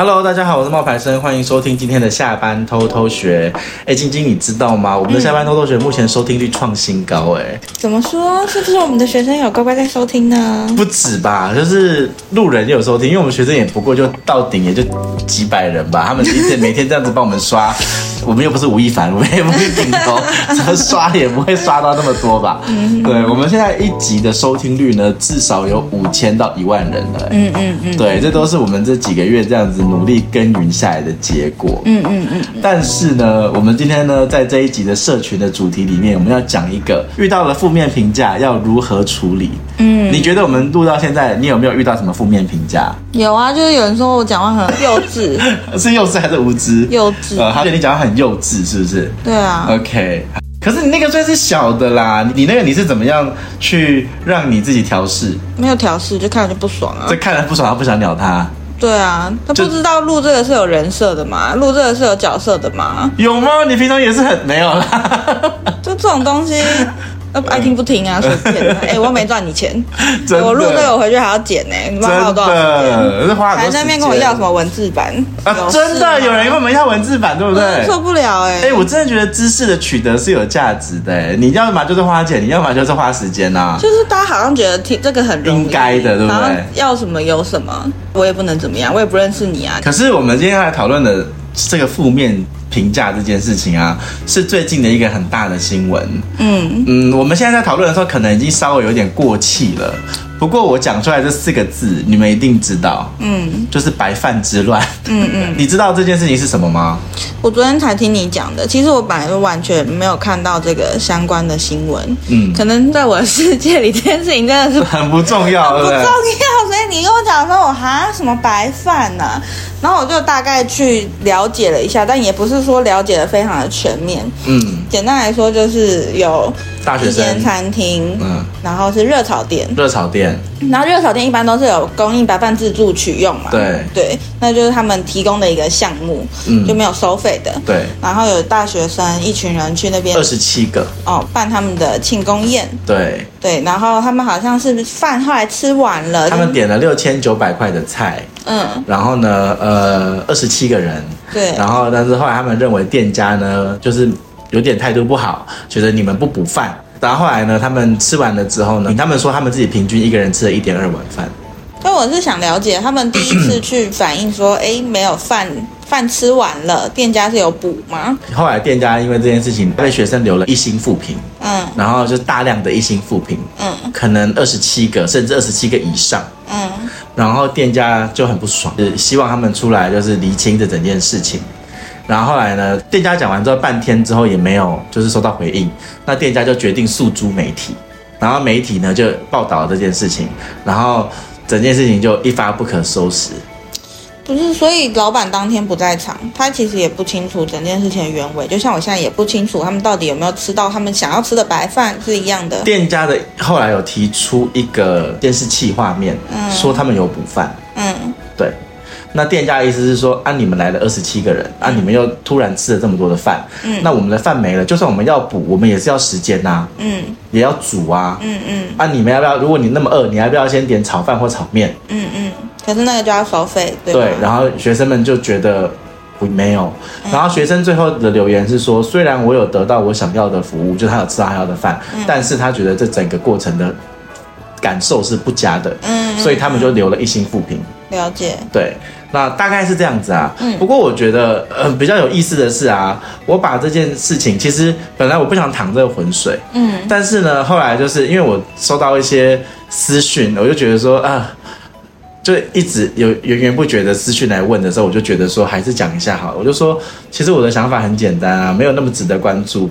Hello，大家好，我是冒牌生，欢迎收听今天的下班偷偷学。哎，晶晶，你知道吗？我们的下班偷偷学目前收听率创新高，哎，怎么说？是不是我们的学生有乖乖在收听呢？不止吧，就是路人也有收听，因为我们学生也不过就到顶也就几百人吧，他们一天每天这样子帮我们刷。我们又不是吴亦凡，我们也不会顶头，怎 么刷也不会刷到那么多吧？嗯，对，我们现在一集的收听率呢，至少有五千到一万人了。嗯嗯嗯，对，这都是我们这几个月这样子努力耕耘下来的结果。嗯嗯嗯。但是呢，我们今天呢，在这一集的社群的主题里面，我们要讲一个遇到了负面评价要如何处理。嗯，你觉得我们录到现在，你有没有遇到什么负面评价？有啊，就是有人说我讲话很幼稚，是幼稚还是无知？幼稚。呃，他觉得你讲话很幼稚，是不是？对啊。OK，可是你那个算是小的啦，你那个你是怎么样去让你自己调试？没有调试，就看着就不爽啊。这看着不爽，他不想鸟他。对啊，他不知道录这个是有人设的嘛，录这个是有角色的嘛。有吗？你平常也是很没有啦。就这种东西。爱听不听啊，随便。哎、欸，我又没赚你钱，我录这个我回去还要剪呢、欸。你们花了多少钱？还在那边跟我要什么文字版啊？真的有人跟我们要文字版，对不对？受不了哎、欸！哎、欸，我真的觉得知识的取得是有价值的、欸。你要么就是花钱，你要么就是花时间呐。就是大家好像觉得听这个很应该的，对不对？要什么有什么，我也不能怎么样，我也不认识你啊。可是我们今天来讨论的这个负面。评价这件事情啊，是最近的一个很大的新闻。嗯嗯，我们现在在讨论的时候，可能已经稍微有点过气了。不过我讲出来这四个字，你们一定知道。嗯，就是白饭之乱。嗯嗯，你知道这件事情是什么吗？我昨天才听你讲的。其实我本来就完全没有看到这个相关的新闻。嗯，可能在我的世界里，这件事情真的是 很不重要，很不重要。所以你跟我讲说，我哈什么白饭呢、啊？然后我就大概去了解了一下，但也不是说了解的非常的全面。嗯，简单来说就是有一间餐厅，嗯，然后是热炒店，热炒店，然后热炒店一般都是有供应白饭自助取用嘛。对。对，那就是他们提供的一个项目，嗯，就没有收费的。对，然后有大学生一群人去那边，二十七个。哦，办他们的庆功宴。对。对，然后他们好像是饭后来吃完了，他们点了六千九百块的菜。嗯，然后呢，呃，二十七个人，对，然后但是后来他们认为店家呢，就是有点态度不好，觉得你们不补饭，然后后来呢，他们吃完了之后呢，他们说他们自己平均一个人吃了一点二碗饭。所以我是想了解，他们第一次去反映说，哎，没有饭。饭吃完了，店家是有补吗？后来店家因为这件事情被学生留了一星负评，嗯，然后就大量的一星负评，嗯，可能二十七个甚至二十七个以上，嗯，然后店家就很不爽，就是希望他们出来就是厘清这整件事情。然后后来呢，店家讲完之后半天之后也没有就是收到回应，那店家就决定诉诸媒体，然后媒体呢就报道了这件事情，然后整件事情就一发不可收拾。不是，所以老板当天不在场，他其实也不清楚整件事情的原委。就像我现在也不清楚他们到底有没有吃到他们想要吃的白饭是一样的。店家的后来有提出一个电视企画面，嗯，说他们有补饭，嗯，对。那店家的意思是说，啊，你们来了二十七个人，啊，你们又突然吃了这么多的饭，嗯，那我们的饭没了，就算我们要补，我们也是要时间呐，嗯，也要煮啊，嗯嗯，啊，你们要不要？如果你那么饿，你要不要先点炒饭或炒面？嗯嗯。可是那个就要收费，对。对，然后学生们就觉得不没有，然后学生最后的留言是说，虽然我有得到我想要的服务，就他有吃到他要的饭，嗯、但是他觉得这整个过程的感受是不佳的，嗯，所以他们就留了一星负评。了解。对，那大概是这样子啊。嗯。不过我觉得，呃，比较有意思的是啊，我把这件事情，其实本来我不想淌这个浑水，嗯，但是呢，后来就是因为我收到一些私讯，我就觉得说啊。就一直有源源不绝的私讯来问的时候，我就觉得说还是讲一下好了。我就说，其实我的想法很简单啊，没有那么值得关注。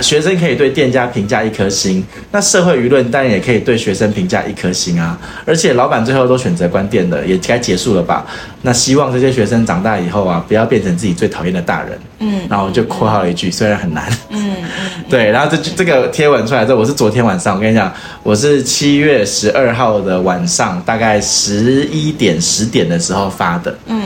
学生可以对店家评价一颗星，那社会舆论当然也可以对学生评价一颗星啊。而且老板最后都选择关店了，也该结束了吧？那希望这些学生长大以后啊，不要变成自己最讨厌的大人。嗯，然后我就括号了一句，虽然很难。嗯嗯，对。然后这这个贴文出来之后，我是昨天晚上，我跟你讲，我是七月十二号的晚上，大概十一点十点的时候发的。嗯。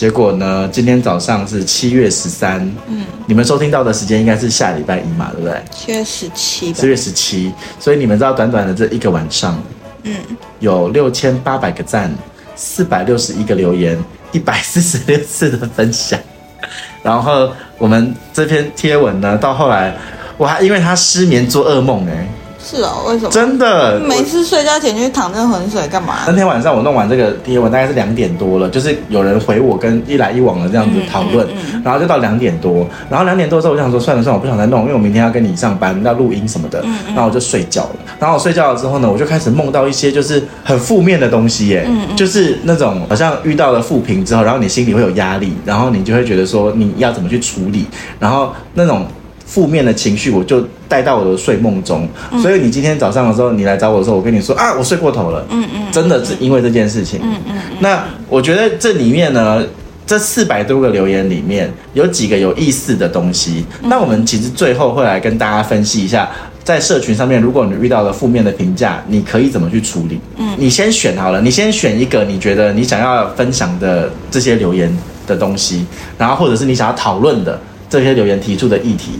结果呢？今天早上是七月十三，嗯，你们收听到的时间应该是下礼拜一嘛，对不对？七月十七，七月十七，所以你们知道短短的这一个晚上，嗯，有六千八百个赞，四百六十一个留言，一百四十六次的分享。然后我们这篇贴文呢，到后来我还因为他失眠做噩梦哎。是哦，为什么？真的，每次睡觉前就去躺这浑水干嘛？那天晚上我弄完这个贴文大概是两点多了，就是有人回我跟一来一往的这样子讨论，嗯嗯嗯、然后就到两点多，然后两点多之后我就想说算了算了，我不想再弄，因为我明天要跟你上班要录音什么的，然后我就睡觉了。然后我睡觉了之后呢，我就开始梦到一些就是很负面的东西耶，就是那种好像遇到了负评之后，然后你心里会有压力，然后你就会觉得说你要怎么去处理，然后那种。负面的情绪，我就带到我的睡梦中。嗯、所以你今天早上的时候，你来找我的时候，我跟你说啊，我睡过头了。嗯嗯，嗯真的是因为这件事情。嗯嗯。嗯嗯，那我觉得这里面呢，这四百多个留言里面有几个有意思的东西。嗯、那我们其实最后会来跟大家分析一下，在社群上面，如果你遇到了负面的评价，你可以怎么去处理？嗯，你先选好了，你先选一个你觉得你想要分享的这些留言的东西，然后或者是你想要讨论的这些留言提出的议题。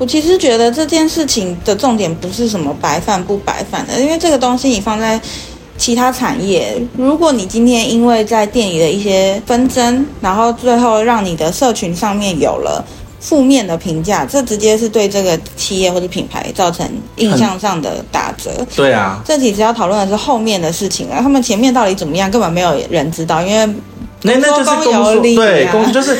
我其实觉得这件事情的重点不是什么白饭不白饭的，因为这个东西你放在其他产业，如果你今天因为在店里的一些纷争，然后最后让你的社群上面有了负面的评价，这直接是对这个企业或者品牌造成印象上的打折。对啊，这其实要讨论的是后面的事情啊，他们前面到底怎么样，根本没有人知道，因为。那那就是公说对公就是，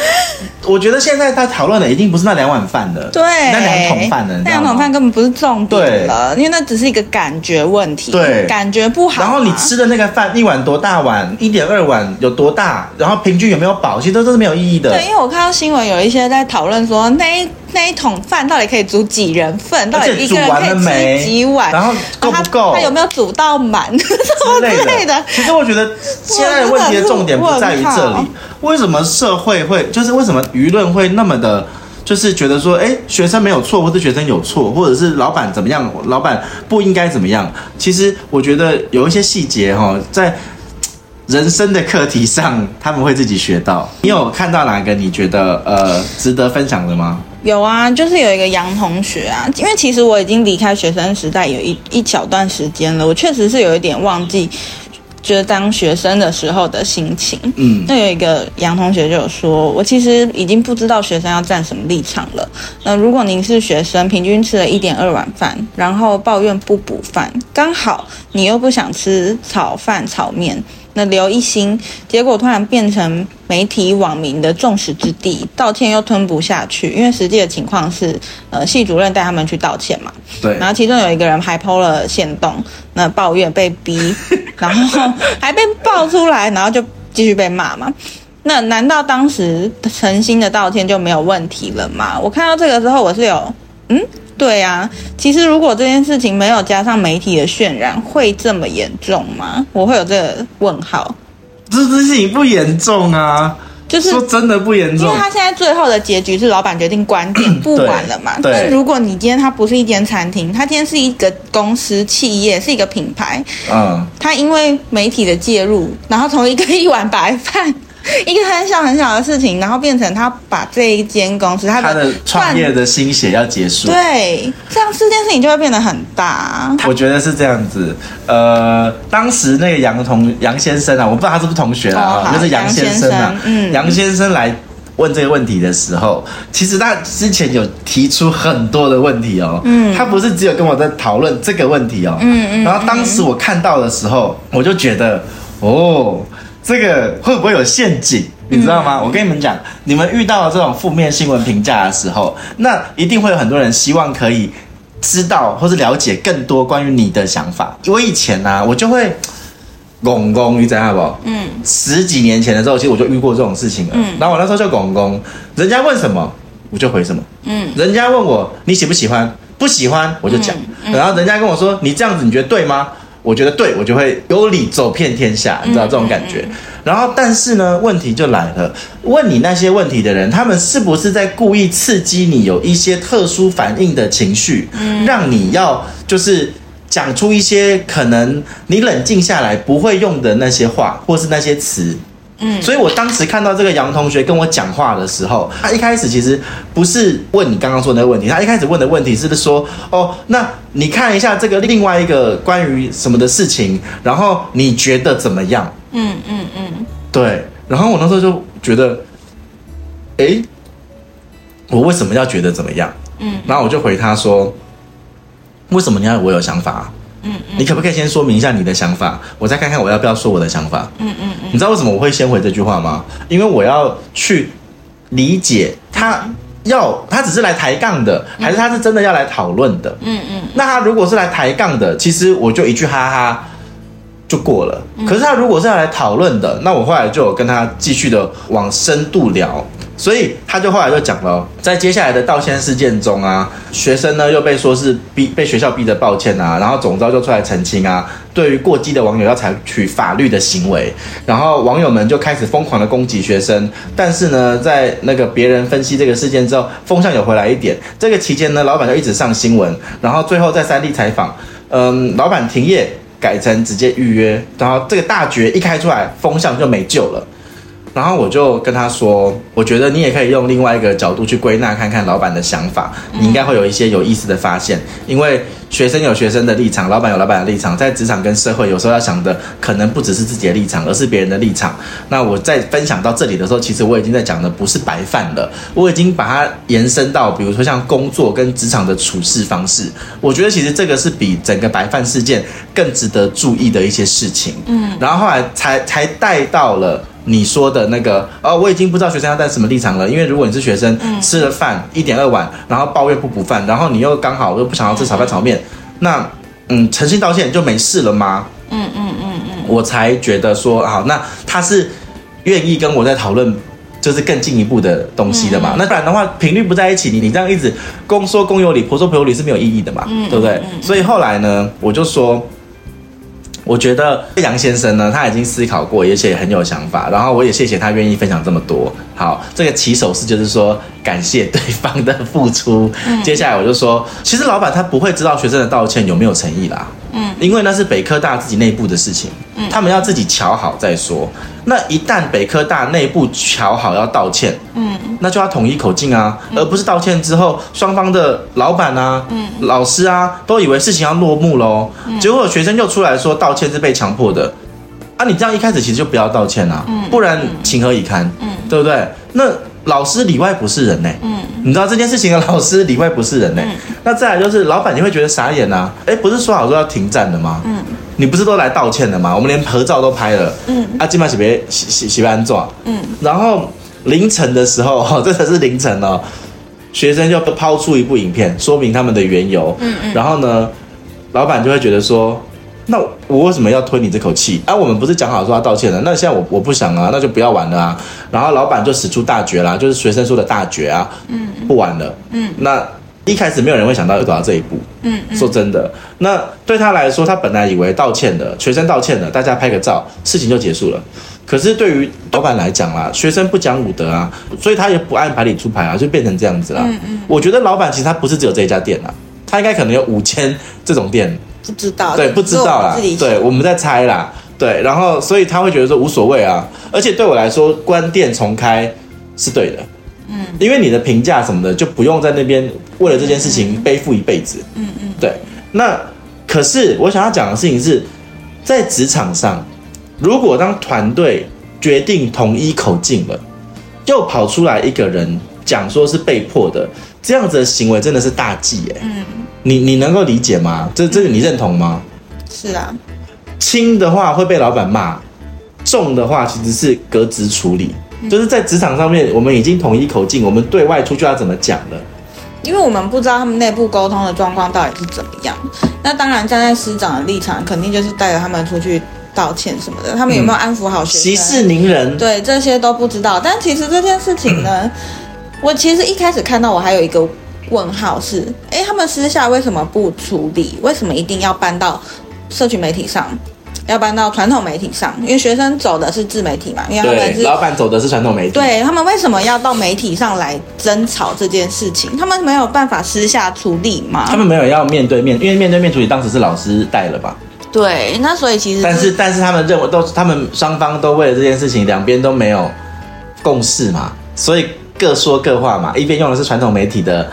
我觉得现在在讨论的一定不是那两碗饭的，对，那两桶饭的，那两桶饭根本不是重点了，因为那只是一个感觉问题，对，感觉不好。然后你吃的那个饭一碗多大碗，一点二碗有多大，然后平均有没有饱，其实都是没有意义的。对，因为我看到新闻有一些在讨论说那一。那一桶饭到底可以煮几人份？到底一个人可以吃几碗？然后够不够？他有没有煮到满？什么之类的？其实我觉得现在的问题的重点不在于这里。为什么社会会，就是为什么舆论会那么的，就是觉得说，哎，学生没有错，或者学生有错，或者是老板怎么样？老板不应该怎么样？其实我觉得有一些细节哈，在人生的课题上，他们会自己学到。你有看到哪个你觉得呃值得分享的吗？有啊，就是有一个杨同学啊，因为其实我已经离开学生时代有一一小段时间了，我确实是有一点忘记，就是当学生的时候的心情。嗯，那有一个杨同学就有说，我其实已经不知道学生要站什么立场了。那如果您是学生，平均吃了一点二碗饭，然后抱怨不补饭，刚好你又不想吃炒饭炒面。那刘一星，结果突然变成媒体网民的众矢之的，道歉又吞不下去，因为实际的情况是，呃，系主任带他们去道歉嘛。对。然后其中有一个人还 PO 了限动，那抱怨被逼，然后还被爆出来，然后就继续被骂嘛。那难道当时诚心的道歉就没有问题了吗？我看到这个之后，我是有，嗯。对啊，其实如果这件事情没有加上媒体的渲染，会这么严重吗？我会有这个问号。这事情不严重啊，就是说真的不严重。因为他现在最后的结局是老板决定关店 不玩了嘛。对。但如果你今天他不是一间餐厅，他今天是一个公司企业，是一个品牌，嗯，他因为媒体的介入，然后从一个一碗白饭。一个很小很小的事情，然后变成他把这一间公司他的，创业的心血要结束，对，这样这件事情就会变得很大。我觉得是这样子。呃，当时那个杨同杨先生啊，我不知道他是不是同学啊，哦、就是杨先生啊，杨先，嗯，杨先生来问这个问题的时候，其实他之前有提出很多的问题哦，嗯，他不是只有跟我在讨论这个问题哦，嗯嗯，然后当时我看到的时候，我就觉得哦。这个会不会有陷阱？你知道吗？嗯、我跟你们讲，你们遇到了这种负面新闻评价的时候，那一定会有很多人希望可以知道或是了解更多关于你的想法。我以前呢、啊，我就会拱拱，你知道不？嗯，十几年前的时候，其实我就遇过这种事情了。嗯，然后我那时候就拱拱，人家问什么我就回什么。嗯，人家问我你喜不喜欢？不喜欢我就讲。嗯嗯、然后人家跟我说你这样子你觉得对吗？我觉得对，我就会有理走遍天下，你知道这种感觉。嗯嗯、然后，但是呢，问题就来了，问你那些问题的人，他们是不是在故意刺激你有一些特殊反应的情绪，嗯、让你要就是讲出一些可能你冷静下来不会用的那些话，或是那些词。嗯，所以我当时看到这个杨同学跟我讲话的时候，他一开始其实不是问你刚刚说那个问题，他一开始问的问题是说，哦，那你看一下这个另外一个关于什么的事情，然后你觉得怎么样？嗯嗯嗯，对。然后我那时候就觉得，哎，我为什么要觉得怎么样？嗯。然后我就回他说，为什么你要我有想法？嗯嗯。你可不可以先说明一下你的想法，我再看看我要不要说我的想法？嗯嗯嗯。你知道为什么我会先回这句话吗？因为我要去理解他。要他只是来抬杠的，还是他是真的要来讨论的？嗯嗯。那他如果是来抬杠的，其实我就一句哈哈就过了。可是他如果是要来讨论的，那我后来就有跟他继续的往深度聊。所以他就后来就讲了，在接下来的道歉事件中啊，学生呢又被说是逼被学校逼着道歉啊，然后总招就出来澄清啊，对于过激的网友要采取法律的行为，然后网友们就开始疯狂的攻击学生，但是呢，在那个别人分析这个事件之后，风向有回来一点。这个期间呢，老板就一直上新闻，然后最后在三立采访，嗯，老板停业改成直接预约，然后这个大绝一开出来，风向就没救了。然后我就跟他说，我觉得你也可以用另外一个角度去归纳看看老板的想法，你应该会有一些有意思的发现。因为学生有学生的立场，老板有老板的立场，在职场跟社会有时候要想的可能不只是自己的立场，而是别人的立场。那我在分享到这里的时候，其实我已经在讲的不是白饭了，我已经把它延伸到，比如说像工作跟职场的处事方式。我觉得其实这个是比整个白饭事件更值得注意的一些事情。嗯，然后后来才才带到了。你说的那个，哦，我已经不知道学生要带什么立场了。因为如果你是学生，嗯、吃了饭一点二碗，然后抱怨不补饭，然后你又刚好又不想要吃炒饭炒面，嗯、那，嗯，诚心道歉就没事了吗？嗯嗯嗯嗯，嗯我才觉得说，好，那他是愿意跟我在讨论，就是更进一步的东西的嘛。嗯、那不然的话，频率不在一起，你你这样一直公说公有理，婆说婆有理是没有意义的嘛，嗯、对不对？所以后来呢，我就说。我觉得杨先生呢，他已经思考过，而且很有想法。然后我也谢谢他愿意分享这么多。好，这个起手式就是说感谢对方的付出。嗯，接下来我就说，其实老板他不会知道学生的道歉有没有诚意啦。嗯，因为那是北科大自己内部的事情。嗯，他们要自己瞧好再说。那一旦北科大内部瞧好要道歉，嗯，那就要统一口径啊，而不是道歉之后双方的老板啊、嗯、老师啊都以为事情要落幕喽，结果学生又出来说道歉是被强迫的，啊，你这样一开始其实就不要道歉啊，不然情何以堪？嗯，对不对？那老师里外不是人呢、欸，嗯，你知道这件事情的老师里外不是人呢、欸，那再来就是老板你会觉得傻眼啊，哎，不是说好说要停战的吗？嗯。你不是都来道歉的吗？我们连合照都拍了。嗯，啊，今晚是别洗洗洗完妆。嗯，然后凌晨的时候，哈，真的是凌晨哦，学生就抛出一部影片，说明他们的缘由。嗯嗯，然后呢，老板就会觉得说，那我为什么要推你这口气？啊，我们不是讲好说要道歉的？那现在我我不想啊，那就不要玩了啊。然后老板就使出大绝啦，就是学生说的大绝啊。嗯，不玩了。嗯，那。一开始没有人会想到要走到这一步，嗯，说真的，那对他来说，他本来以为道歉的学生道歉了，大家拍个照，事情就结束了。可是对于老板来讲啦，学生不讲武德啊，所以他也不按牌理出牌啊，就变成这样子啦。嗯嗯，我觉得老板其实他不是只有这一家店啊，他应该可能有五千这种店，不知道，对，不知道啦，对，我们在猜啦，对，然后所以他会觉得说无所谓啊，而且对我来说，关店重开是对的。嗯，因为你的评价什么的就不用在那边为了这件事情背负一辈子。嗯嗯，对。那可是我想要讲的事情是，在职场上，如果当团队决定统一口径了，又跑出来一个人讲说是被迫的，这样子的行为真的是大忌哎。嗯，你你能够理解吗？这这个你认同吗？是啊。轻的话会被老板骂，重的话其实是革职处理。就是在职场上面，我们已经统一口径，我们对外出去要怎么讲了？因为我们不知道他们内部沟通的状况到底是怎么样。那当然，站在师长的立场，肯定就是带着他们出去道歉什么的。他们有没有安抚好学生？息事宁人。对，这些都不知道。但其实这件事情呢，嗯、我其实一开始看到，我还有一个问号是：哎，他们私下为什么不处理？为什么一定要搬到社群媒体上？要搬到传统媒体上，因为学生走的是自媒体嘛，因为他们是老板走的是传统媒体。对，他们为什么要到媒体上来争吵这件事情？他们没有办法私下处理吗？他们没有要面对面，因为面对面处理当时是老师带了吧？对，那所以其实但是但是他们认为都是他们双方都为了这件事情，两边都没有共识嘛，所以各说各话嘛，一边用的是传统媒体的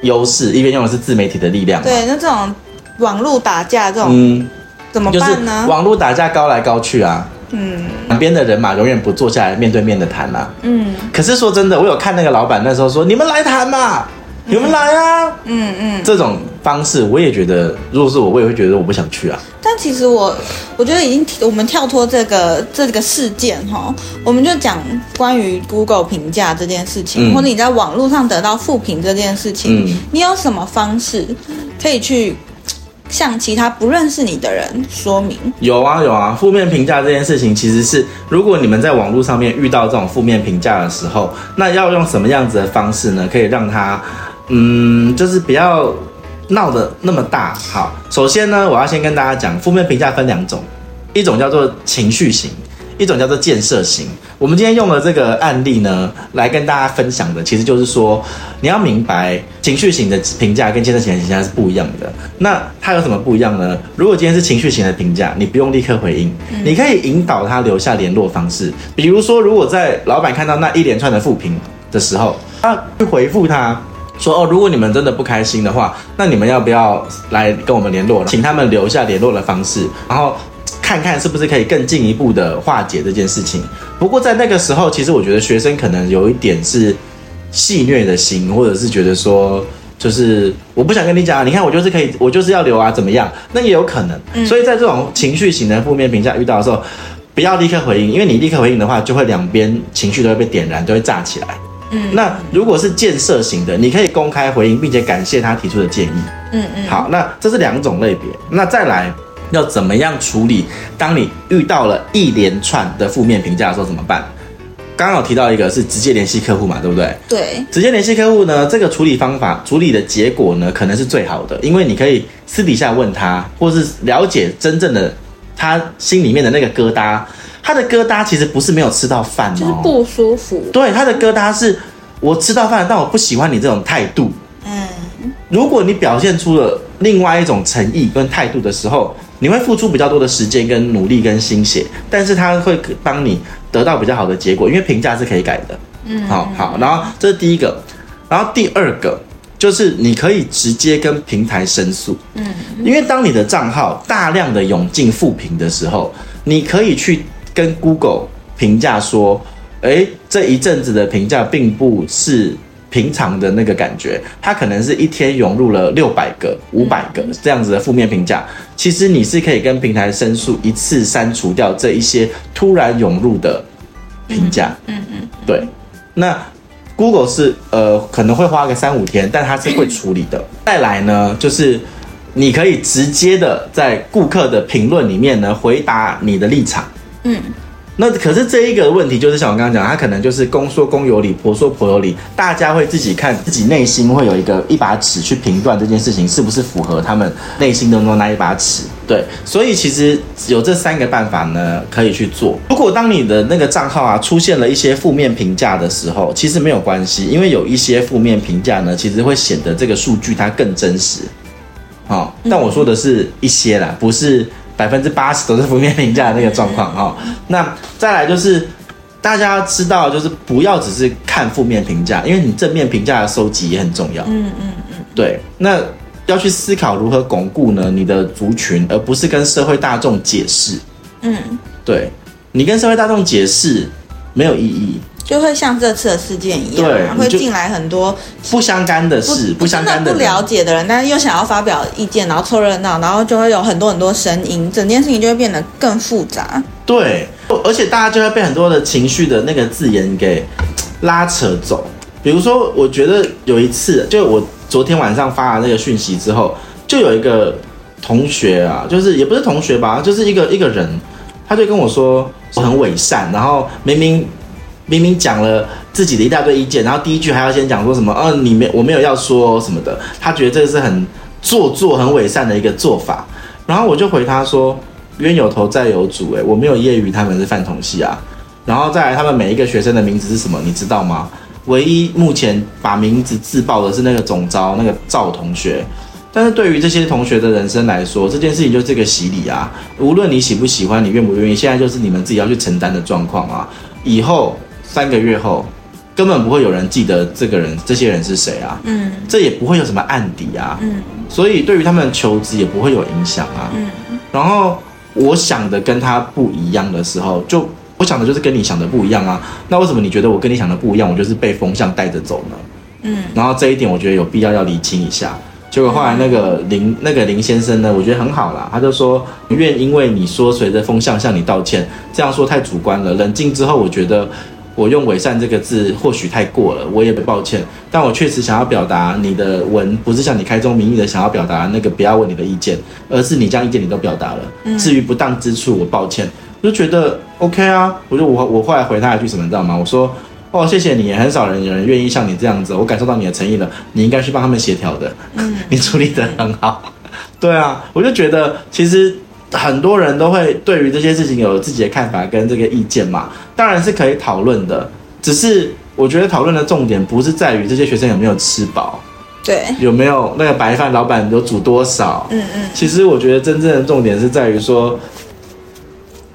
优势，一边用的是自媒体的力量。对，那这种网络打架这种。嗯怎么办呢？就是网络打架高来高去啊，嗯，两边的人嘛，永远不坐下来面对面的谈啊。嗯，可是说真的，我有看那个老板那时候说，你们来谈嘛。你们来啊！嗯嗯，这种方式我也觉得，如果是我，我也会觉得我不想去啊。但其实我，我觉得已经我们跳脱这个这个事件哈，我们就讲关于 Google 评价这件事情，嗯、或者你在网络上得到负评这件事情，嗯、你有什么方式可以去向其他不认识你的人说明？有啊有啊，负面评价这件事情其实是，如果你们在网络上面遇到这种负面评价的时候，那要用什么样子的方式呢？可以让他。嗯，就是不要闹得那么大。好，首先呢，我要先跟大家讲，负面评价分两种，一种叫做情绪型，一种叫做建设型。我们今天用的这个案例呢，来跟大家分享的，其实就是说，你要明白情绪型的评价跟建设型的评价是不一样的。那它有什么不一样呢？如果今天是情绪型的评价，你不用立刻回应，你可以引导他留下联络方式。比如说，如果在老板看到那一连串的负评的时候，他去回复他。说哦，如果你们真的不开心的话，那你们要不要来跟我们联络？请他们留下联络的方式，然后看看是不是可以更进一步的化解这件事情。不过在那个时候，其实我觉得学生可能有一点是戏谑的心，或者是觉得说，就是我不想跟你讲，你看我就是可以，我就是要留啊，怎么样？那也有可能。所以在这种情绪型的负面评价遇到的时候，不要立刻回应，因为你立刻回应的话，就会两边情绪都会被点燃，都会炸起来。嗯，那如果是建设型的，你可以公开回应，并且感谢他提出的建议。嗯嗯，好，那这是两种类别。那再来要怎么样处理？当你遇到了一连串的负面评价的时候怎么办？刚刚有提到一个是直接联系客户嘛，对不对？对，直接联系客户呢，这个处理方法、处理的结果呢，可能是最好的，因为你可以私底下问他，或是了解真正的他心里面的那个疙瘩。他的疙瘩其实不是没有吃到饭哦，就是不舒服。对，他的疙瘩是我吃到饭，但我不喜欢你这种态度。嗯，如果你表现出了另外一种诚意跟态度的时候，你会付出比较多的时间跟努力跟心血，但是它会帮你得到比较好的结果，因为评价是可以改的。嗯，好好，然后这是第一个，然后第二个就是你可以直接跟平台申诉。嗯，因为当你的账号大量的涌进负评的时候，你可以去。跟 Google 评价说，诶，这一阵子的评价并不是平常的那个感觉，它可能是一天涌入了六百个、五百个这样子的负面评价。其实你是可以跟平台申诉，一次删除掉这一些突然涌入的评价。嗯嗯，对。那 Google 是呃可能会花个三五天，但它是会处理的。再来呢，就是你可以直接的在顾客的评论里面呢回答你的立场。嗯，那可是这一个问题就是像我刚刚讲，他可能就是公说公有理，婆说婆有理，大家会自己看自己内心会有一个一把尺去评断这件事情是不是符合他们内心的那一把尺。对，所以其实有这三个办法呢，可以去做。如果当你的那个账号啊出现了一些负面评价的时候，其实没有关系，因为有一些负面评价呢，其实会显得这个数据它更真实。好，但我说的是一些啦，不是。百分之八十都是负面评价的那个状况哈，那再来就是大家要知道，就是不要只是看负面评价，因为你正面评价的收集也很重要。嗯嗯嗯，对，那要去思考如何巩固呢你的族群，而不是跟社会大众解释。嗯，对，你跟社会大众解释没有意义。就会像这次的事件一样，对，会进来很多不相干的事，不，不相干的、不了解的人，但是又想要发表意见，然后凑热闹，然后就会有很多很多声音，整件事情就会变得更复杂。对，而且大家就会被很多的情绪的那个字眼给拉扯走。比如说，我觉得有一次，就我昨天晚上发了那个讯息之后，就有一个同学啊，就是也不是同学吧，就是一个一个人，他就跟我说我很伪善，然后明明。明明讲了自己的一大堆意见，然后第一句还要先讲说什么？嗯、你没我没有要说什么的。他觉得这是很做作、很伪善的一个做法。然后我就回他说：冤有头债有主，诶，我没有揶揄他们是饭桶系啊。然后再来，他们每一个学生的名字是什么？你知道吗？唯一目前把名字自爆的是那个总招那个赵同学。但是对于这些同学的人生来说，这件事情就是个洗礼啊。无论你喜不喜欢，你愿不愿意，现在就是你们自己要去承担的状况啊。以后。三个月后，根本不会有人记得这个人、这些人是谁啊？嗯，这也不会有什么案底啊。嗯，所以对于他们的求职也不会有影响啊。嗯，然后我想的跟他不一样的时候，就我想的就是跟你想的不一样啊。那为什么你觉得我跟你想的不一样，我就是被风向带着走呢？嗯，然后这一点我觉得有必要要理清一下。结果后来那个林那个林先生呢，我觉得很好啦，他就说愿因为你说随着风向向你道歉，这样说太主观了。冷静之后，我觉得我用伪善这个字或许太过了，我也抱歉。但我确实想要表达你的文不是像你开宗明义的想要表达那个不要问你的意见，而是你这样意见你都表达了。至于不当之处，我抱歉。我就觉得 OK 啊，我就我我后来回他一句什么，你知道吗？我说。哦，谢谢你，很少人有人愿意像你这样子，我感受到你的诚意了。你应该去帮他们协调的，嗯，你处理得很好。对啊，我就觉得其实很多人都会对于这些事情有自己的看法跟这个意见嘛，当然是可以讨论的。只是我觉得讨论的重点不是在于这些学生有没有吃饱，对，有没有那个白饭老板有煮多少，嗯嗯。其实我觉得真正的重点是在于说。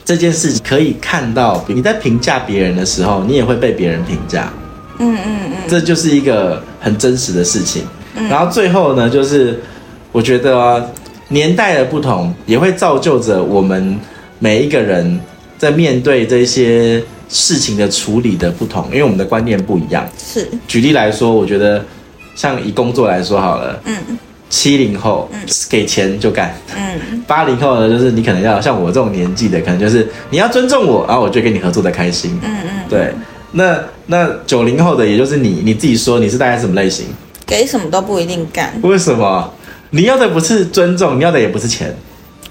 这件事可以看到，你在评价别人的时候，你也会被别人评价。嗯嗯嗯，这就是一个很真实的事情。然后最后呢，就是我觉得啊，年代的不同，也会造就着我们每一个人在面对这些事情的处理的不同，因为我们的观念不一样。是。举例来说，我觉得像以工作来说好了。嗯。七零后，嗯，给钱就干。嗯，八零后呢，就是你可能要像我这种年纪的，可能就是你要尊重我，然后我就跟你合作的开心。嗯嗯，对。那那九零后的，也就是你你自己说你是大概什么类型？给什么都不一定干。为什么？你要的不是尊重，你要的也不是钱。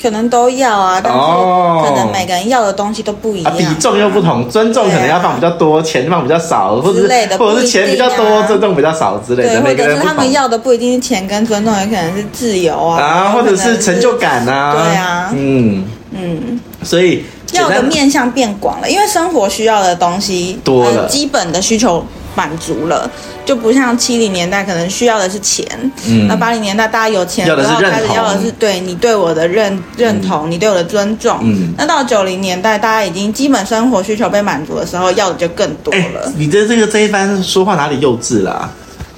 可能都要啊，但是可能每个人要的东西都不一样，啊，比重又不同。尊重可能要放比较多，钱放比较少，或者是或者是钱比较多，尊重比较少之类的。每个人他们要的不一定是钱跟尊重，也可能是自由啊，啊，或者是成就感啊。对啊，嗯嗯，所以要的面向变广了，因为生活需要的东西多了，基本的需求满足了。就不像七零年代可能需要的是钱，嗯，那八零年代大家有钱，然后开始要的是对你对我的认认同，你对我的尊重，嗯，那到九零年代大家已经基本生活需求被满足的时候，要的就更多了。你的这个这一番说话哪里幼稚啦？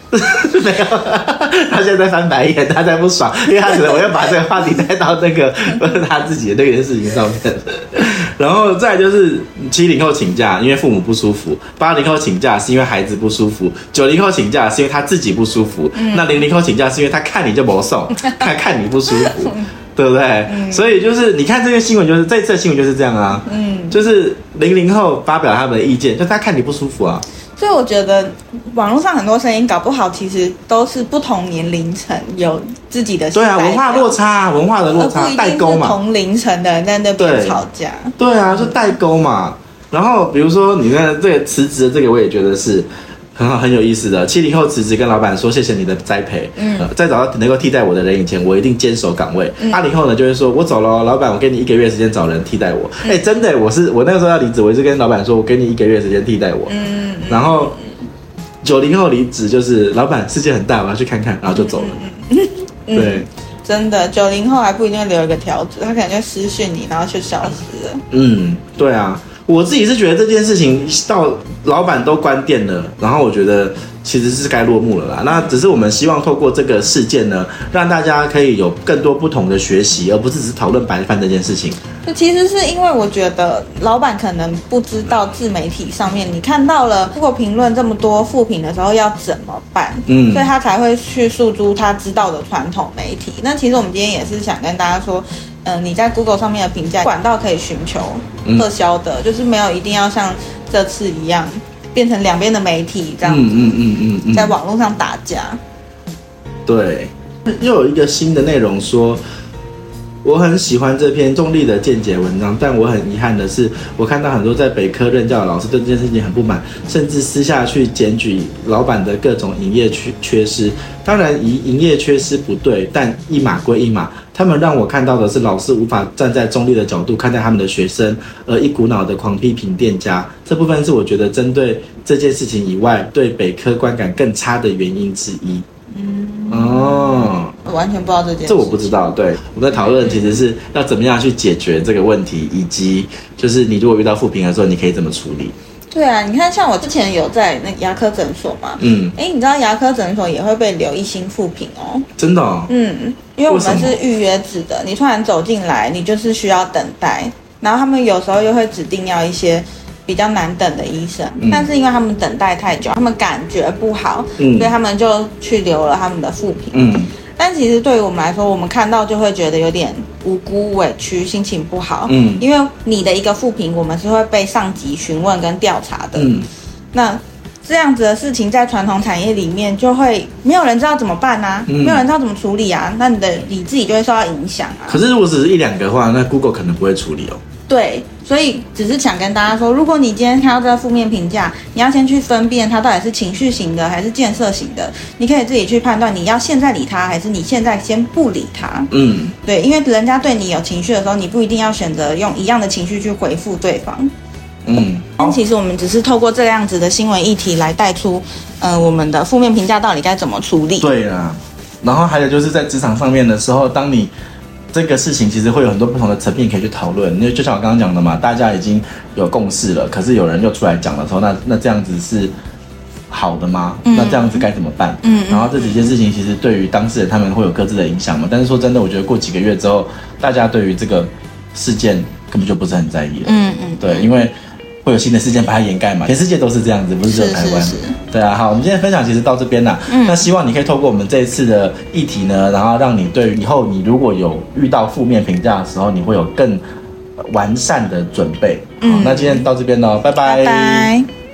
没有，他现在在翻白眼，他在不爽，因为他觉得我要把这个话题带到那个不是 他自己的那件事情上面。然后再就是七零后请假，因为父母不舒服；八零后请假是因为孩子不舒服；九零后请假是因为他自己不舒服。嗯、那零零后请假是因为他看你就没送，他看你不舒服，对不对？嗯、所以就是你看这个新闻，就是这次新闻就是这样啊。嗯，就是零零后发表他们的意见，就他看你不舒服啊。所以我觉得网络上很多声音搞不好，其实都是不同年龄层有自己的。对啊，文化落差，文化的落差，代沟嘛。同龄层的人在那边吵架。对啊，就代沟嘛。然后比如说你看这个辞职的这个，我也觉得是。很好，很有意思的。七零后辞职，跟老板说谢谢你的栽培。嗯，在找到能够替代我的人以前，我一定坚守岗位。八零、嗯、后呢，就会说我走了，老板，我给你一个月时间找人替代我。哎、嗯欸，真的，我是我那个时候要离职，我一直跟老板说，我给你一个月时间替代我。嗯，然后九零后离职，就是老板世界很大，我要去看看，然后就走了。对，真的，九零后还不一定留一个条子，他可能就私讯你，然后就消失了。嗯，对啊。我自己是觉得这件事情到老板都关店了，然后我觉得其实是该落幕了啦。那只是我们希望透过这个事件呢，让大家可以有更多不同的学习，而不是只讨论白饭这件事情。就其实是因为我觉得老板可能不知道自媒体上面你看到了如果评论这么多负评的时候要怎么办，嗯，所以他才会去诉诸他知道的传统媒体。那其实我们今天也是想跟大家说。嗯，你在 Google 上面的评价管道可以寻求撤销的，嗯、就是没有一定要像这次一样变成两边的媒体这样嗯嗯嗯嗯，在网络上打架。对，又有一个新的内容说。我很喜欢这篇中立的见解文章，但我很遗憾的是，我看到很多在北科任教的老师对这件事情很不满，甚至私下去检举老板的各种营业缺缺失。当然，营营业缺失不对，但一码归一码。他们让我看到的是老师无法站在中立的角度看待他们的学生，而一股脑的狂批评店家。这部分是我觉得针对这件事情以外，对北科观感更差的原因之一。嗯哦。我完全不知道这件事，这我不知道。对，我在讨论其实是要怎么样去解决这个问题，以及就是你如果遇到负评的时候，你可以怎么处理。对啊，你看，像我之前有在那牙科诊所嘛，嗯，哎，你知道牙科诊所也会被留一星负评哦，真的、哦，嗯，因为我们是预约制的，你突然走进来，你就是需要等待，然后他们有时候又会指定要一些比较难等的医生，嗯、但是因为他们等待太久，他们感觉不好，嗯，所以他们就去留了他们的副评，嗯。但其实对于我们来说，我们看到就会觉得有点无辜、委屈，心情不好。嗯，因为你的一个副评，我们是会被上级询问跟调查的。嗯，那这样子的事情在传统产业里面，就会没有人知道怎么办啊，嗯、没有人知道怎么处理啊，那你的你自己就会受到影响啊。可是如果只是一两个的话，那 Google 可能不会处理哦。对，所以只是想跟大家说，如果你今天看到这个负面评价，你要先去分辨它到底是情绪型的还是建设型的，你可以自己去判断，你要现在理他，还是你现在先不理他。嗯，对，因为人家对你有情绪的时候，你不一定要选择用一样的情绪去回复对方。嗯，但其实我们只是透过这样子的新闻议题来带出，呃，我们的负面评价到底该怎么处理。对啊，然后还有就是在职场上面的时候，当你。这个事情其实会有很多不同的层面可以去讨论，因为就像我刚刚讲的嘛，大家已经有共识了，可是有人又出来讲的时候，那那这样子是好的吗？嗯、那这样子该怎么办？嗯，然后这几件事情其实对于当事人他们会有各自的影响嘛。但是说真的，我觉得过几个月之后，大家对于这个事件根本就不是很在意了。嗯嗯，对，因为。会有新的事件把它掩盖嘛？全世界都是这样子，不是只有台湾。对啊，好，我们今天分享其实到这边啦。嗯，那希望你可以透过我们这一次的议题呢，然后让你对以后你如果有遇到负面评价的时候，你会有更完善的准备。嗯，好，那今天到这边喽，拜拜。拜拜。